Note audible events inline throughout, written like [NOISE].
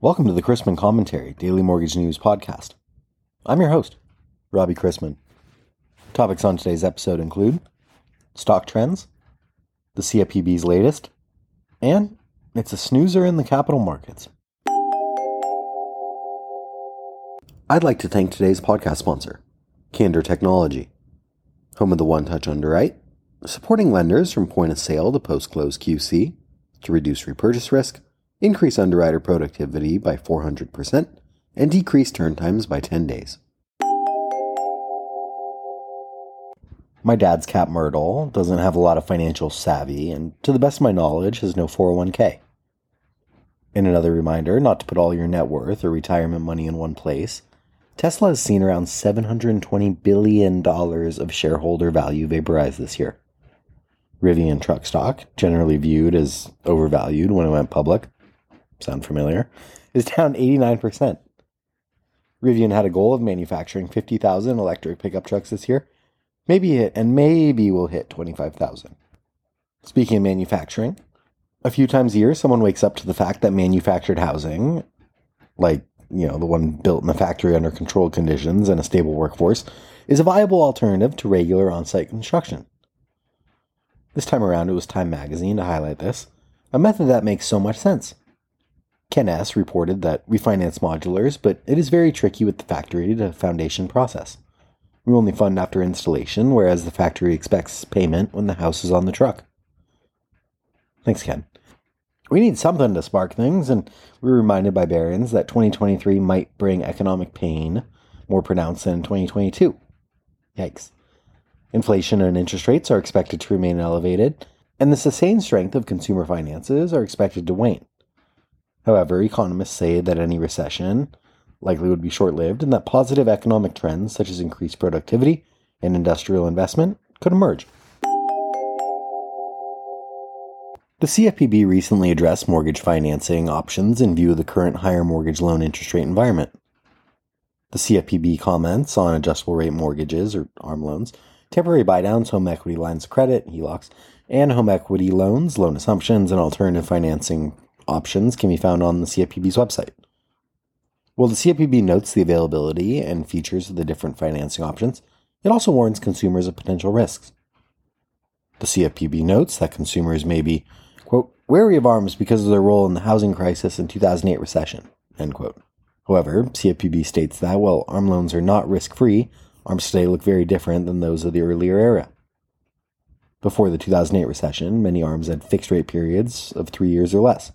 Welcome to the Chrisman Commentary, Daily Mortgage News Podcast. I'm your host, Robbie Chrisman. Topics on today's episode include stock trends, the CFPB's latest, and it's a snoozer in the capital markets. I'd like to thank today's podcast sponsor, Candor Technology, home of the One Touch Underwrite, supporting lenders from point of sale to post close QC to reduce repurchase risk increase underwriter productivity by 400%, and decrease turn times by 10 days. My dad's Cap Myrtle doesn't have a lot of financial savvy, and to the best of my knowledge, has no 401k. In another reminder not to put all your net worth or retirement money in one place, Tesla has seen around $720 billion of shareholder value vaporize this year. Rivian truck stock, generally viewed as overvalued when it went public, sound familiar, is down 89%. Rivian had a goal of manufacturing 50,000 electric pickup trucks this year. Maybe hit, and maybe we'll hit 25,000. Speaking of manufacturing, a few times a year, someone wakes up to the fact that manufactured housing, like, you know, the one built in a factory under controlled conditions and a stable workforce, is a viable alternative to regular on site construction. This time around, it was Time Magazine to highlight this, a method that makes so much sense. Ken S. reported that we finance modulars, but it is very tricky with the factory to foundation process. We only fund after installation, whereas the factory expects payment when the house is on the truck. Thanks, Ken. We need something to spark things, and we were reminded by Barron's that 2023 might bring economic pain more pronounced than 2022. Yikes. Inflation and interest rates are expected to remain elevated, and the sustained strength of consumer finances are expected to wane. However, economists say that any recession likely would be short lived and that positive economic trends such as increased productivity and industrial investment could emerge. The CFPB recently addressed mortgage financing options in view of the current higher mortgage loan interest rate environment. The CFPB comments on adjustable rate mortgages or ARM loans, temporary buydowns, home equity lines of credit, HELOCs, and home equity loans, loan assumptions, and alternative financing options can be found on the CFPB's website. While the CFPB notes the availability and features of the different financing options, it also warns consumers of potential risks. The CFPB notes that consumers may be, quote, wary of arms because of their role in the housing crisis and 2008 recession, end quote. However, CFPB states that while ARM loans are not risk free, ARMs today look very different than those of the earlier era. Before the 2008 recession, many ARMs had fixed rate periods of three years or less.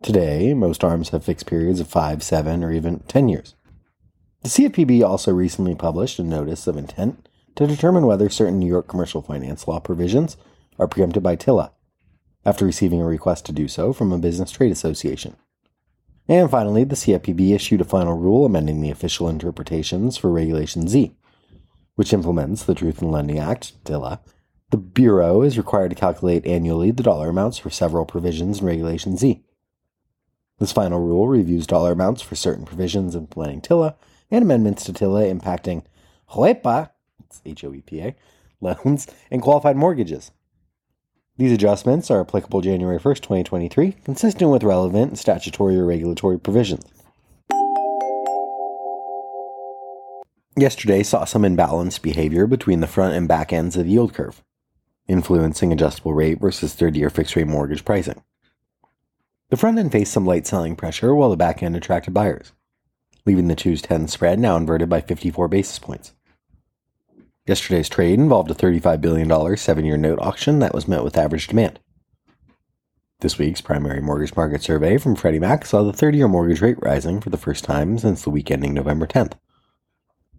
Today, most ARMs have fixed periods of 5, 7, or even 10 years. The CFPB also recently published a notice of intent to determine whether certain New York commercial finance law provisions are preempted by TILA, after receiving a request to do so from a business trade association. And finally, the CFPB issued a final rule amending the official interpretations for Regulation Z, which implements the Truth in Lending Act, TILA. The Bureau is required to calculate annually the dollar amounts for several provisions in Regulation Z. This final rule reviews dollar amounts for certain provisions implementing TILA and amendments to TILA impacting HOEPA, H-O-E-P-A, loans and qualified mortgages. These adjustments are applicable January 1st, 2023, consistent with relevant statutory or regulatory provisions. Yesterday saw some imbalanced behavior between the front and back ends of the yield curve, influencing adjustable rate versus 30 year fixed rate mortgage pricing. The front end faced some light selling pressure while the back end attracted buyers, leaving the 2's 10 spread now inverted by 54 basis points. Yesterday's trade involved a $35 billion seven year note auction that was met with average demand. This week's primary mortgage market survey from Freddie Mac saw the 30 year mortgage rate rising for the first time since the week ending November 10th.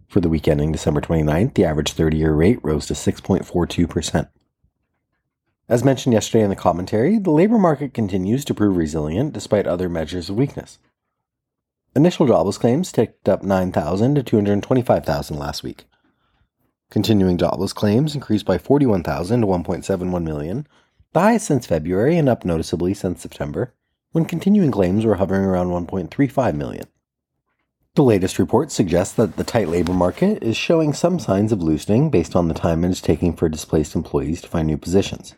For the week ending December 29th, the average 30 year rate rose to 6.42%. As mentioned yesterday in the commentary, the labor market continues to prove resilient despite other measures of weakness. Initial jobless claims ticked up 9,000 to 225,000 last week. Continuing jobless claims increased by 41,000 to 1.71 million, the highest since February and up noticeably since September, when continuing claims were hovering around 1.35 million. The latest report suggests that the tight labor market is showing some signs of loosening based on the time it is taking for displaced employees to find new positions.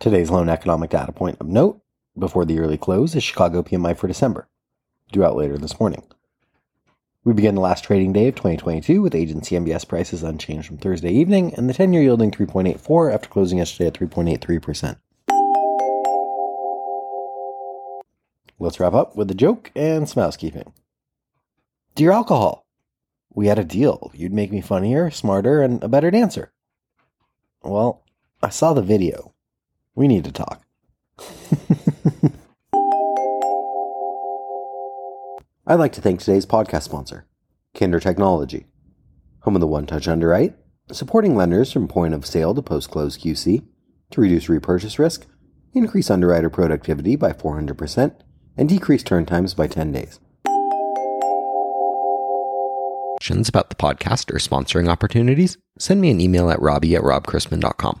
Today's lone economic data point of note Before the early close is Chicago PMI for December, due out later this morning. We begin the last trading day of 2022 with agency MBS prices unchanged from Thursday evening and the 10 year yielding 3.84 after closing yesterday at 3.83%. Let's wrap up with a joke and some housekeeping. Dear alcohol, we had a deal. You'd make me funnier, smarter, and a better dancer. Well, I saw the video. We need to talk. [LAUGHS] I'd like to thank today's podcast sponsor, Candor Technology, home of the One Touch Underwrite, supporting lenders from point of sale to post close QC to reduce repurchase risk, increase underwriter productivity by 400%, and decrease turn times by 10 days. Questions about the podcast or sponsoring opportunities? Send me an email at robbie at robchrisman.com.